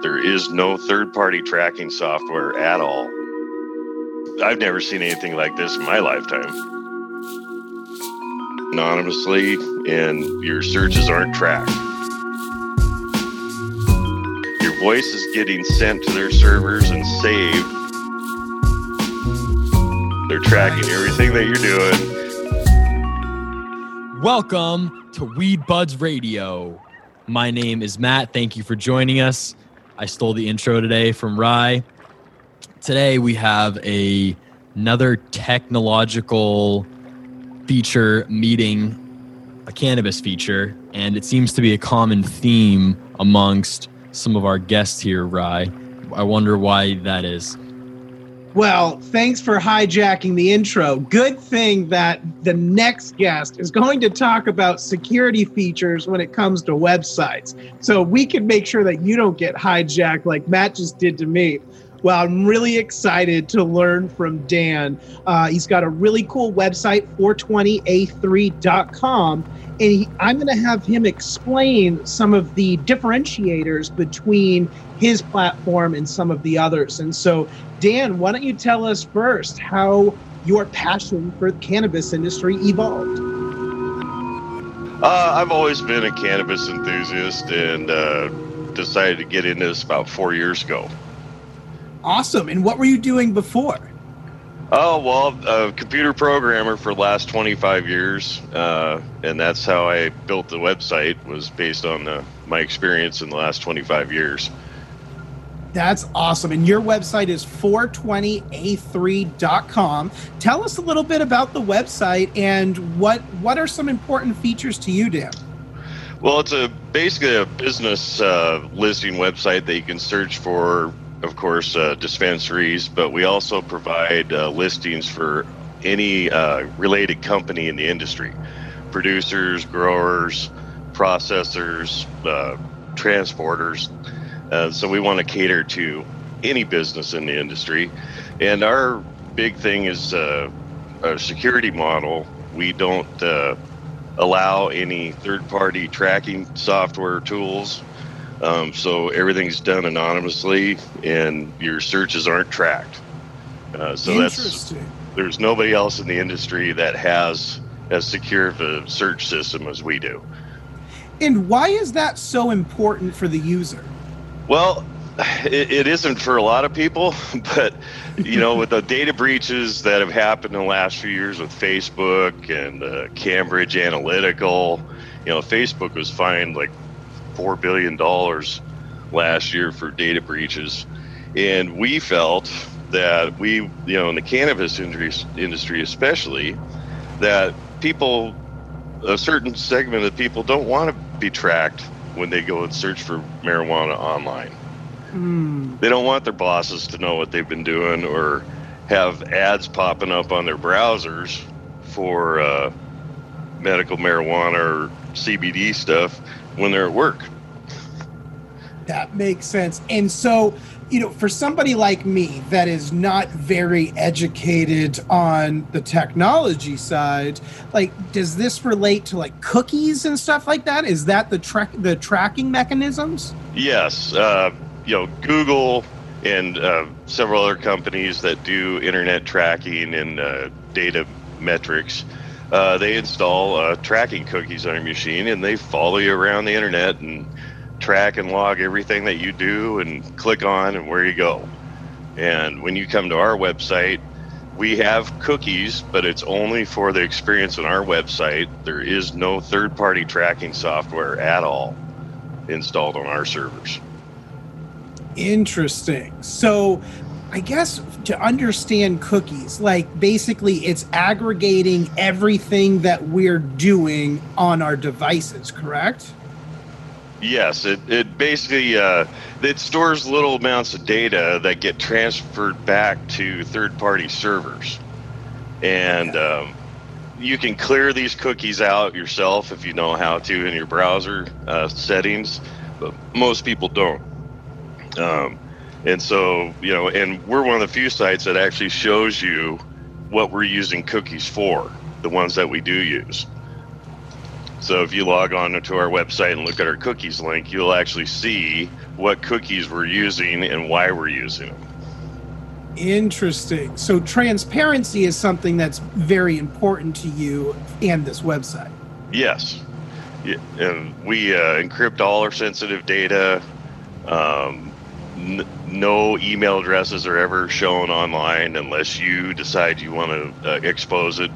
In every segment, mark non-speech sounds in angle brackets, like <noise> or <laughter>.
there is no third party tracking software at all. I've never seen anything like this in my lifetime. Anonymously, and your searches aren't tracked. Your voice is getting sent to their servers and saved. They're tracking everything that you're doing. Welcome to Weed Buds Radio. My name is Matt. Thank you for joining us. I stole the intro today from Rye. Today we have a another technological feature meeting, a cannabis feature, and it seems to be a common theme amongst some of our guests here, Rye. I wonder why that is. Well, thanks for hijacking the intro. Good thing that the next guest is going to talk about security features when it comes to websites. So we can make sure that you don't get hijacked like Matt just did to me. Well, I'm really excited to learn from Dan. Uh, he's got a really cool website, 420a3.com, and he, I'm going to have him explain some of the differentiators between his platform and some of the others. And so, Dan, why don't you tell us first how your passion for the cannabis industry evolved? Uh, I've always been a cannabis enthusiast and uh, decided to get into this about four years ago. Awesome. And what were you doing before? Oh, well, a computer programmer for the last 25 years. Uh, and that's how I built the website was based on uh, my experience in the last 25 years. That's awesome. And your website is 420a3.com. Tell us a little bit about the website and what what are some important features to you, Dan? Well, it's a basically a business uh, listing website that you can search for of course, uh, dispensaries, but we also provide uh, listings for any uh, related company in the industry producers, growers, processors, uh, transporters. Uh, so we want to cater to any business in the industry. And our big thing is uh, a security model. We don't allow any third party tracking software tools um, so everything's done anonymously, and your searches aren't tracked. Uh, so that's there's nobody else in the industry that has as secure of a search system as we do. And why is that so important for the user? Well, it, it isn't for a lot of people, <laughs> but you know, with the data breaches that have happened in the last few years with Facebook and uh, Cambridge Analytica, you know, Facebook was fined like four billion dollars last year for data breaches, and we felt that we, you know, in the cannabis industry, especially, that people, a certain segment of people, don't want to be tracked when they go and search for marijuana online. Mm. They don't want their bosses to know what they've been doing or have ads popping up on their browsers for uh, medical marijuana or CBD stuff when they're at work. That makes sense. And so, you know, for somebody like me that is not very educated on the technology side, like, does this relate to like cookies and stuff like that? Is that the track the tracking mechanisms? Yes. Uh, you know, Google and uh, several other companies that do internet tracking and uh, data metrics uh, they install uh, tracking cookies on your machine and they follow you around the internet and track and log everything that you do and click on and where you go. And when you come to our website, we have cookies, but it's only for the experience on our website. There is no third party tracking software at all installed on our servers. Interesting. So I guess to understand cookies, like basically it's aggregating everything that we're doing on our devices, correct? Yes, it, it basically uh, it stores little amounts of data that get transferred back to third-party servers, and um, you can clear these cookies out yourself if you know how to in your browser uh, settings, but most people don't. Um, and so, you know, and we're one of the few sites that actually shows you what we're using cookies for, the ones that we do use. So if you log on to our website and look at our cookies link, you'll actually see what cookies we're using and why we're using them. Interesting. So transparency is something that's very important to you and this website. Yes. And we uh, encrypt all our sensitive data. Um, n- no email addresses are ever shown online unless you decide you want to uh, expose it.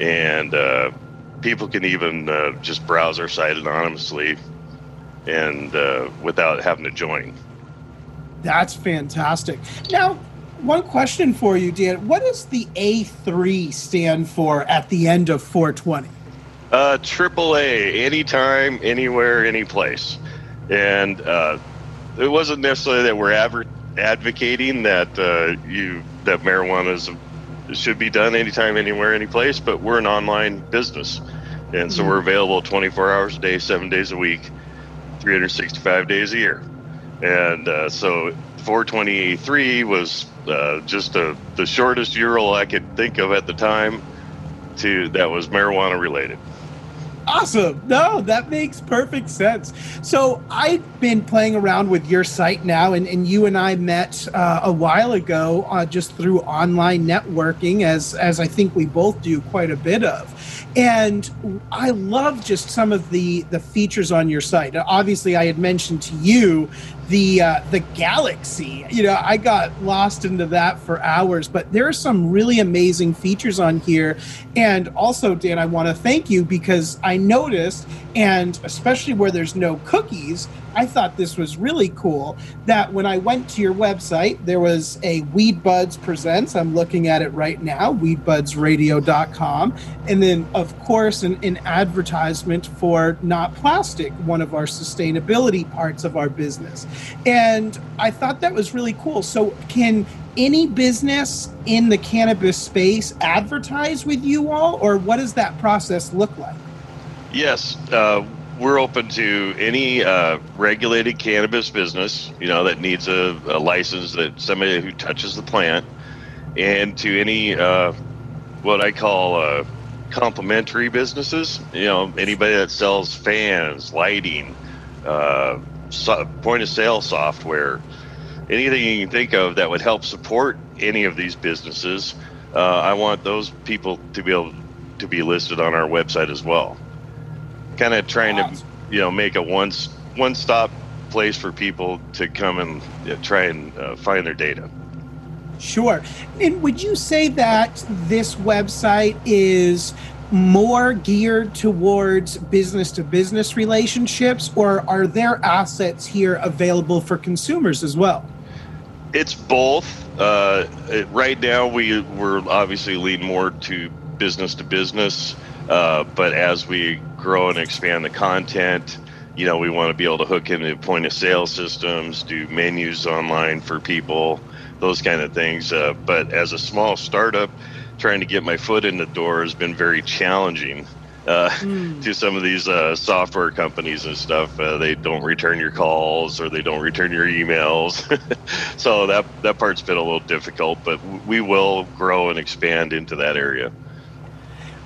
And uh, people can even uh, just browse our site anonymously and uh, without having to join. That's fantastic. Now, one question for you, Dan. What does the A3 stand for at the end of 420? Uh, AAA, anytime, anywhere, any place. And uh, it wasn't necessarily that we're adver- advocating that uh, you that marijuana is, should be done anytime, anywhere, any place, but we're an online business, and so Mhm. we're available 24 hours a day, seven days a week, 365 days a year. And uh, so 423 was uh, just a, the shortest URL I could think of at the time to that was marijuana related. Awesome. No, that makes perfect sense. So I've been playing around with your site now, and, and you and I met uh, a while ago uh, just through online networking, as as I think we both do quite a bit of. And I love just some of the the features on your site. Obviously, I had mentioned to you the uh, the galaxy. You know, I got lost into that for hours, but there are some really amazing features on here. And also, Dan, I want to thank you because I noticed, and especially where there's no cookies, I thought this was really cool. That when I went to your website, there was a Weed Buds Presents. I'm looking at it right now, weedbudsradio.com. And then, of course, an, an advertisement for Not Plastic, one of our sustainability parts of our business. And I thought that was really cool. So, can any business in the cannabis space advertise with you all, or what does that process look like? Yes, uh, we're open to any uh, regulated cannabis business, you know, that needs a, a license that somebody who touches the plant, and to any uh, what I call uh, complementary businesses. You know, anybody that sells fans, lighting, uh, so, point of sale software, anything you can think of that would help support any of these businesses. Uh, I want those people to be able to be listed on our website as well kind of trying to you know make a one one stop place for people to come and uh, try and uh, find their data Sure. And would you say that this website is more geared towards business to business relationships, or are there assets here available for consumers as well? it's both uh, it, right now we we're obviously lean more to business to business uh, but as we grow and expand the content you know we want to be able to hook into point of sale systems do menus online for people those kind of things uh, but as a small startup trying to get my foot in the door has been very challenging uh, to some of these uh, software companies and stuff. Uh, they don't return your calls or they don't return your emails. <laughs> so that that part's been a little difficult, but w- we will grow and expand into that area.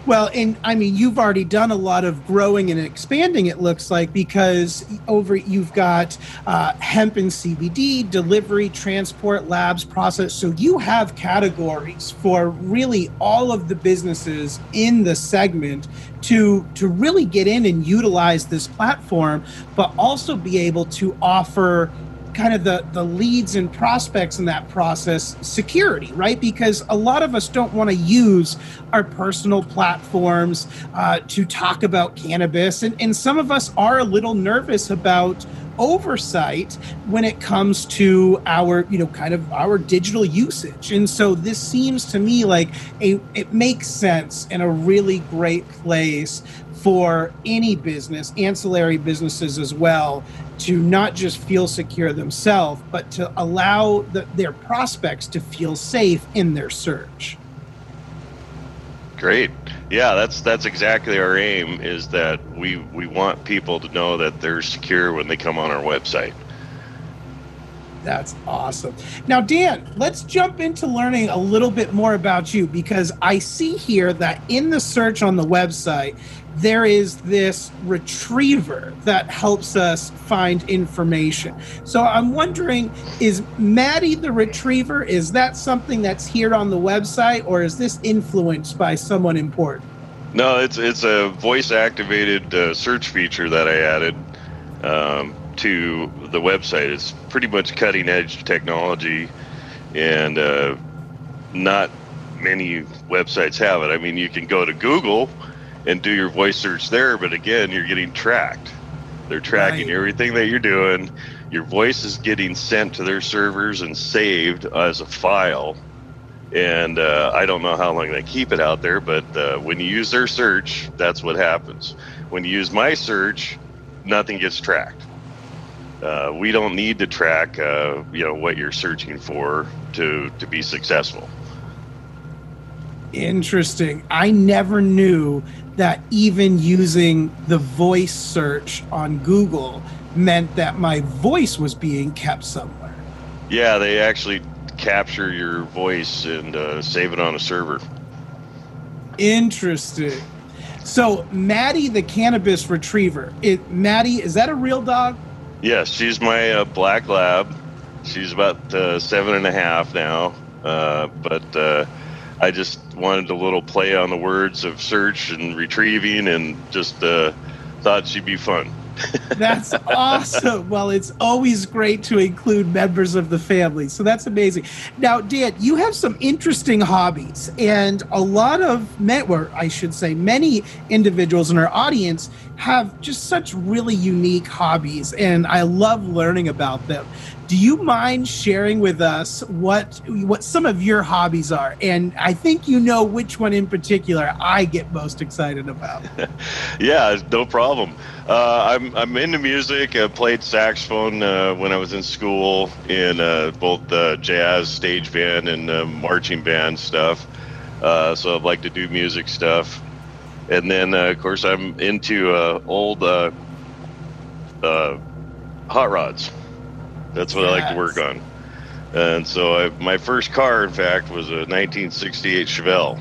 Well, and I mean, you've already done a lot of growing and expanding. It looks like because over you've got uh, hemp and CBD delivery, transport, labs, process. So you have categories for really all of the businesses in the segment to to really get in and utilize this platform, but also be able to offer kind of the the leads and prospects in that process security right? Because a lot of us don't want to use our personal platforms uh, to talk about cannabis. And, and some of us are a little nervous about oversight when it comes to our you know kind of our digital usage. And so this seems to me like a it makes sense and a really great place for any business ancillary businesses as well to not just feel secure themselves but to allow the, their prospects to feel safe in their search Great. Yeah, that's that's exactly our aim. Is that we we want people to know that they're secure when they come on our website. That's awesome. Now, Dan, let's jump into learning a little bit more about you because I see here that in the search on the website, there is this retriever that helps us find information. So I'm wondering is Maddie the retriever? Is that something that's here on the website or is this influenced by someone important? No, it's it's a voice activated uh, search feature that I added. Um, to the website. It's pretty much cutting edge technology, and uh, not many websites have it. I mean, you can go to Google and do your voice search there, but again, you're getting tracked. They're tracking right. everything that you're doing. Your voice is getting sent to their servers and saved as a file. And uh, I don't know how long they keep it out there, but uh, when you use their search, that's what happens. When you use my search, nothing gets tracked uh, we don't need to track uh, you know what you're searching for to to be successful. Interesting. I never knew that even using the voice search on google meant that my voice was being kept somewhere. Yeah they actually capture your voice and uh, save it on a server. Interesting. So maddie the cannabis retriever it maddie is that a real dog Yes, she's my uh, black lab. She's about uh, seven and a half now, uh, but uh, I just wanted a little play on the words of search and retrieving, and just uh, thought she'd be fun. <laughs> that's awesome. Well, it's always great to include members of the family. So that's amazing. Now, Dan, you have some interesting hobbies, and a lot of men, or I should say, many individuals in our audience have just such really unique hobbies, and I love learning about them. Do you mind sharing with us what what some of your hobbies are? And I think you know which one in particular I get most excited about. <laughs> yeah, no problem. Uh, I'm I'm into music. I played saxophone uh, when I was in school in uh, both the jazz stage band and uh, marching band stuff. Uh, so I'd like to do music stuff, and then uh, of course I'm into old hot rods. That's what yes. I like to work on. And so I, my first car, in fact, was a 1968 Chevelle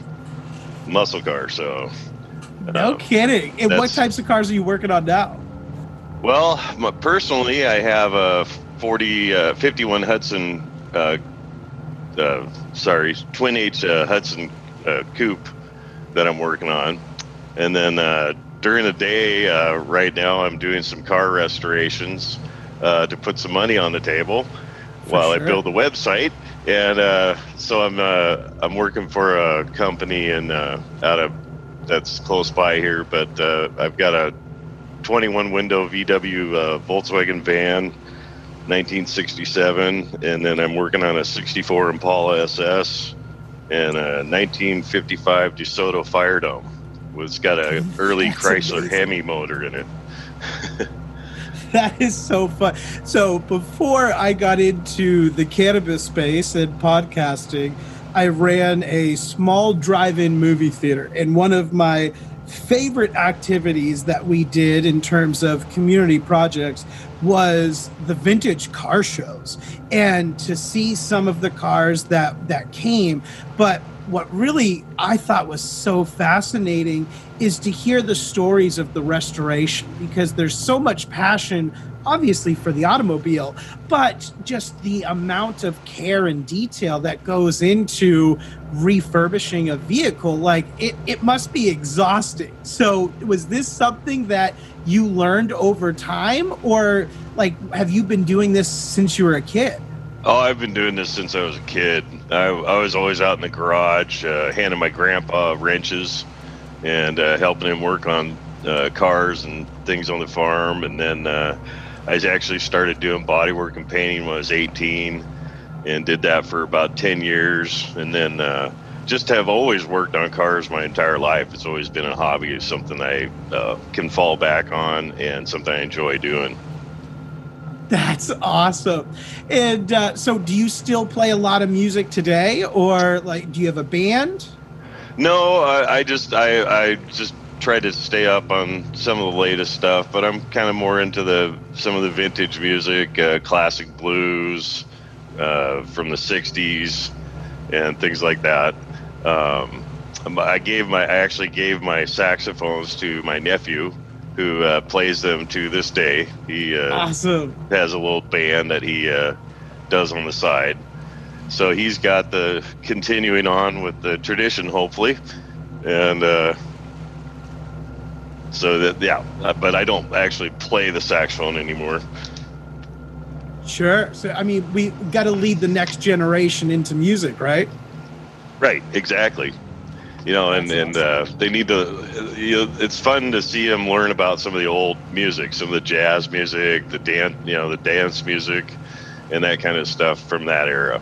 muscle car. So no uh, kidding. And what types of cars are you working on now? Well, my, personally, I have a 40, uh, 51 Hudson, uh, uh, sorry, twin H uh, Hudson uh, coupe that I'm working on. And then during the day, right now, I'm doing some car restorations uh, to put some money on the table for while sure. I build the website. And uh, so I'm uh, I'm working for a company in uh, out of that's close by here, but uh, I've got a 21 window VW uh, Volkswagen van, 1967, and then I'm working on a 64 Impala SS and a 1955 DeSoto Firedome. It's got a early Chrysler amazing. Hemi motor in it. <laughs> that is so fun. So before I got into the cannabis space and podcasting, I ran a small drive-in movie theater, and one of my favorite activities that we did in terms of community projects was the vintage car shows and to see some of the cars that that came but what really I thought was so fascinating is to hear the stories of the restoration because there's so much passion obviously for the automobile but just the amount of care and detail that goes into refurbishing a vehicle like it, it must be exhausting. So was this something that you learned over time or like have you been doing this since you were a kid Oh, I've been doing this since I was a kid. I, I was always out in the garage, uh, handing my grandpa wrenches and uh, helping him work on uh, cars and things on the farm. And then uh, I actually started doing bodywork and painting when I was 18 and did that for about 10 years. And then uh, just have always worked on cars my entire life. It's always been a hobby, it's something I uh, can fall back on and something I enjoy doing. <laughs> That's awesome. And uh, so, do you still play a lot of music today, or like, do you have a band? No, I, I just I, I just try to stay up on some of the latest stuff, but I'm kind of more into the some of the vintage music, uh, classic blues uh, from the '60s, and things like that. Um, I gave my I actually gave my saxophones to my nephew, who uh, plays them to this day. He uh, awesome. has a little band that he uh, does on the side. So he's got the continuing on with the tradition, hopefully, and uh, so that yeah. uh, But I don't actually play the saxophone anymore. Sure. So I mean, we got to lead the next generation into music, right? Right, exactly. You know, and and uh, they need to. You know, it's fun to see them learn about some of the old music, some of the jazz music, the dance, you know, the dance music, and that kind of stuff from that era.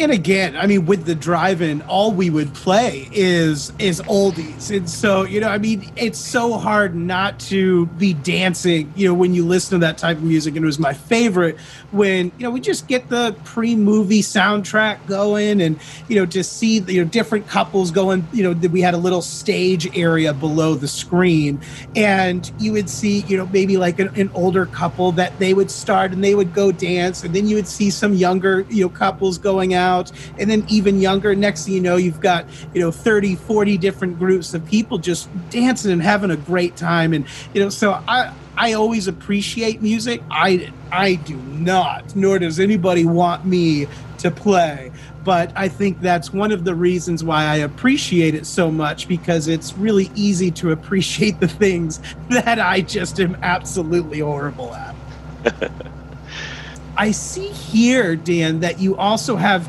And again, I mean, with the drive-in, all we would play is is oldies, and so you know, I mean, it's so hard not to be dancing. You know, when you listen to that type of music, and it was my favorite when you know we just get the pre-movie soundtrack going, and you know, to see you know different couples going. You know, we had a little stage area below the screen, and you would see you know maybe like an, an older couple that they would start and they would go dance, and then you would see some younger you know couples going out and then even younger next thing you know you've got you know 30 40 different groups of people just dancing and having a great time. And you know so i i always appreciate music. I i do not nor does anybody want me to play. But i think that's one of the reasons why i appreciate it so much because it's really easy to appreciate the things <laughs> that i just am absolutely horrible at <laughs> I see here, Dan, that you also have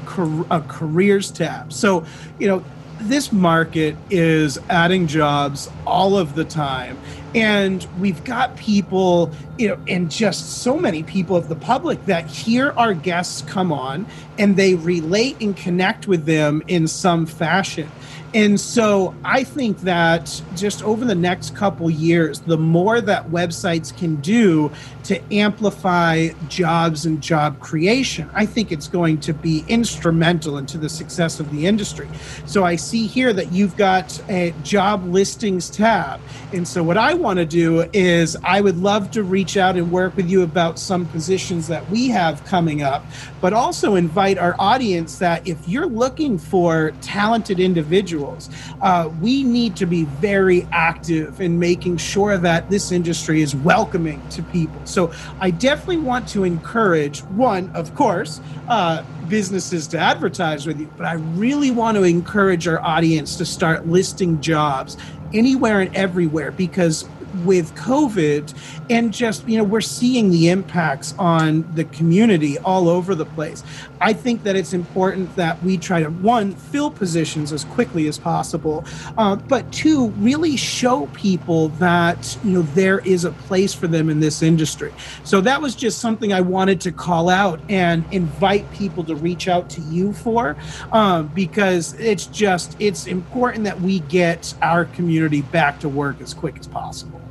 a careers tab. So, you know, this market is adding jobs all of the time. And we've got people, you know, and just so many people of the public that hear our guests come on and they relate and connect with them in some fashion. And so I think that just over the next couple years, the more that websites can do to amplify jobs and job creation, I think it's going to be instrumental into the success of the industry. So I see here that you've got a job listings tab. And so what I want to do is I would love to reach out and work with you about some positions that we have coming up, but also invite our audience that if you're looking for talented individuals, uh, we need to be very active in making sure that this industry is welcoming to people. So I definitely want to encourage one, of course, uh, businesses to advertise with you, but I really want to encourage our audience to start listing jobs anywhere and everywhere because with COVID and just, you know, we're seeing the impacts on the community all over the place. I think that it's important that we try to, one, fill positions as quickly as possible, uh, but two, really show people that, you know, there is a place for them in this industry. So that was just something I wanted to call out and invite people to reach out to you for um, because it's just, it's important that we get our community back to work as quick as possible.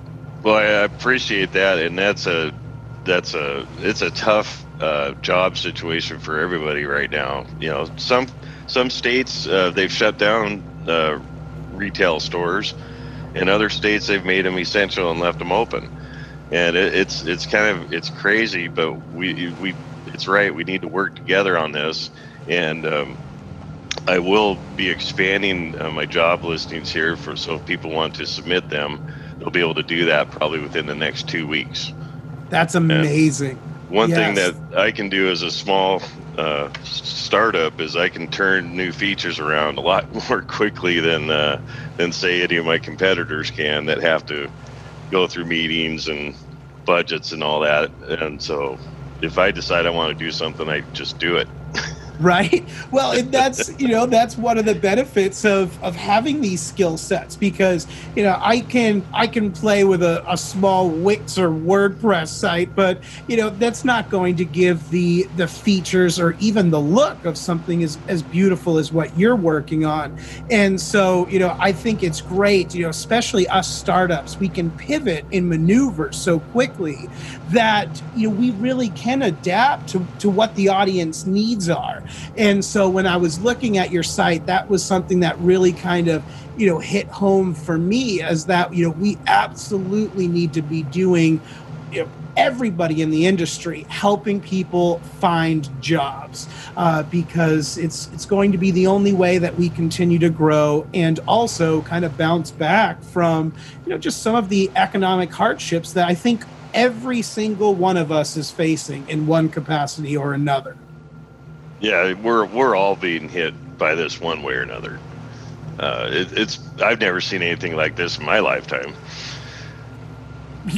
Well, I appreciate that, and that's a that's a it's a tough uh, job situation for everybody right now. You know, some some states uh, they've shut down uh, retail stores, in other states they've made them essential and left them open, and it, it's it's kind of it's crazy, but we we it's right. We need to work together on this, and um, I will be expanding uh, my job listings here for so if people want to submit them they'll be able to do that probably within the next two weeks. That's amazing. And one yes. thing that I can do as a small uh, startup is I can turn new features around a lot <laughs> more quickly than uh, than say any of my competitors can that have to go through meetings and budgets and all that. And so, if I decide I want to do something, I just do it. <laughs> <laughs> right? Well and that's you know that's one of the benefits of of having these skill sets because you know i can i can play with a, a small wix or wordpress site but you know that's not going to give the the features or even the look of something as as beautiful as what you're working on. And so you know i think it's great you know especially us startups we can pivot and maneuver so quickly that you know we really can adapt to, to what the audience needs are And so when I was looking at your site, that was something that really kind of, you know, hit home for me as that, you know, we absolutely need to be doing you know, everybody in the industry helping people find jobs uh, because it's it's going to be the only way that we continue to grow and also kind of bounce back from you know just some of the economic hardships that I think every single one of us is facing in one capacity or another. Yeah, we're we're all being hit by this one way or another. Uh, it, it's I've never seen anything like this in my lifetime.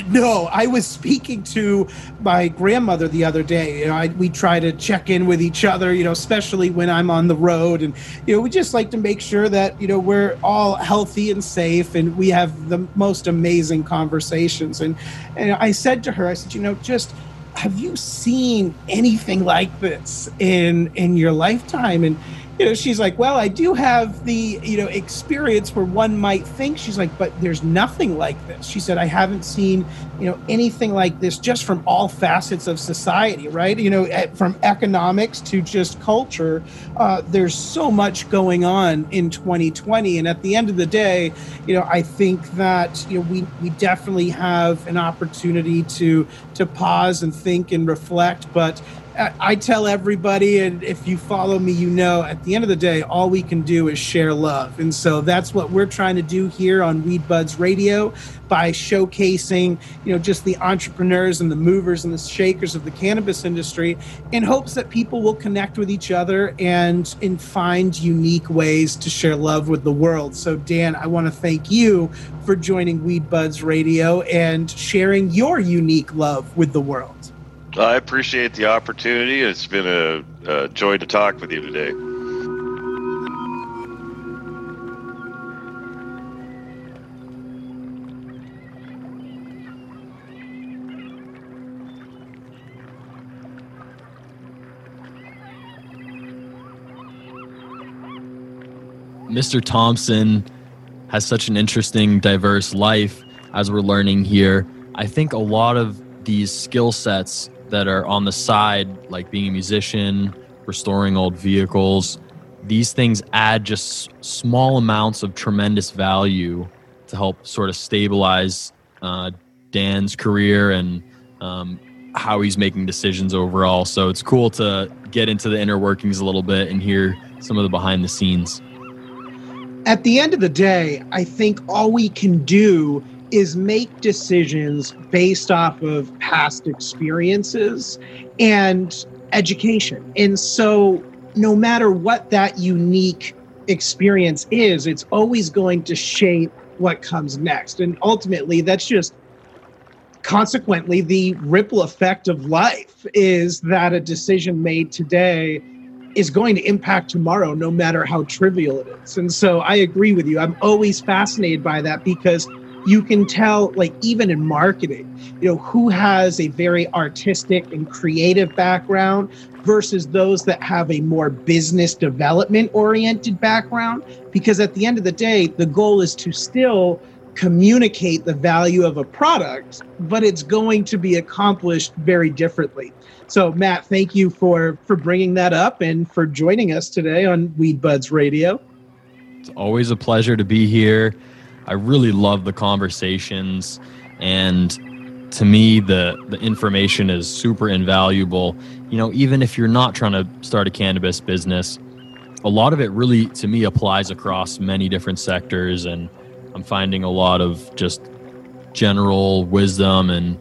No, I was speaking to my grandmother the other day. You know, I, we try to check in with each other, you know, especially when I'm on the road. And, you know, we just like to make sure that, you know, we're all healthy and safe and we have the most amazing conversations. And, and I said to her, I said, you know, just have you seen anything like this in in your lifetime? And, you know, she's like, well, I do have the, you know, experience where one might think. She's like, but there's nothing like this. She said, I haven't seen, you know, anything like this just from all facets of society, right? You know, from economics to just culture. Uh, there's so much going on in 2020, and at the end of the day, you know, I think that you know we we definitely have an opportunity to to pause and think and reflect, but I tell everybody, and if you follow me, you know, at the end of the day, all we can do is share love. And so that's what we're trying to do here on Weed Buds Radio by showcasing, you know, just the entrepreneurs and the movers and the shakers of the cannabis industry in hopes that people will connect with each other and, and find unique ways to share love with the world. So, Dan, I want to thank you for joining Weed Buds Radio and sharing your unique love with the world. I appreciate the opportunity. It's been a, a joy to talk with you today. Mr. Thompson has such an interesting, diverse life as we're learning here. I think a lot of these skill sets that are on the side, like being a musician, restoring old vehicles. These things add just small amounts of tremendous value to help sort of stabilize uh, Dan's career and um, how he's making decisions overall. So it's cool to get into the inner workings a little bit and hear some of the behind the scenes. At the end of the day, I think all we can do is make decisions based off of past experiences and education. And so, no matter what that unique experience is, it's always going to shape what comes next. And ultimately, that's just consequently the ripple effect of life is that a decision made today is going to impact tomorrow no matter how trivial it is. And so I agree with you. I'm always fascinated by that because you can tell like even in marketing you know who has a very artistic and creative background versus those that have a more business development oriented background. Because at the end of the day the goal is to still communicate the value of a product but it's going to be accomplished very differently. So matt thank you for for bringing that up and for joining us today on weed buds radio. It's always a pleasure to be here I really love the conversations and to me the the information is super invaluable. You know, even if you're not trying to start a cannabis business, a lot of it really to me applies across many different sectors and I'm finding a lot of just general wisdom and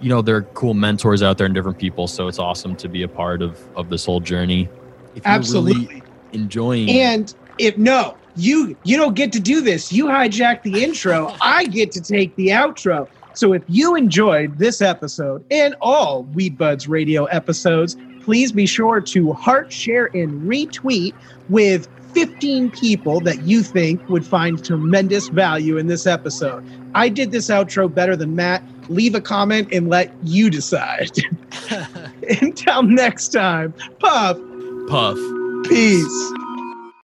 you know there are cool mentors out there and different people so it's awesome to be a part of of this whole journey if you're Absolutely. really enjoying and if no you you don't get to do this. You hijack the intro. I get to take the outro. So if you enjoyed this episode and all Weed Buds radio episodes, please be sure to heart, share, and retweet with 15 people that you think would find tremendous value in this episode. I did this outro better than Matt. Leave a comment and let you decide. <laughs> <laughs> Until next time, puff. Puff. Peace.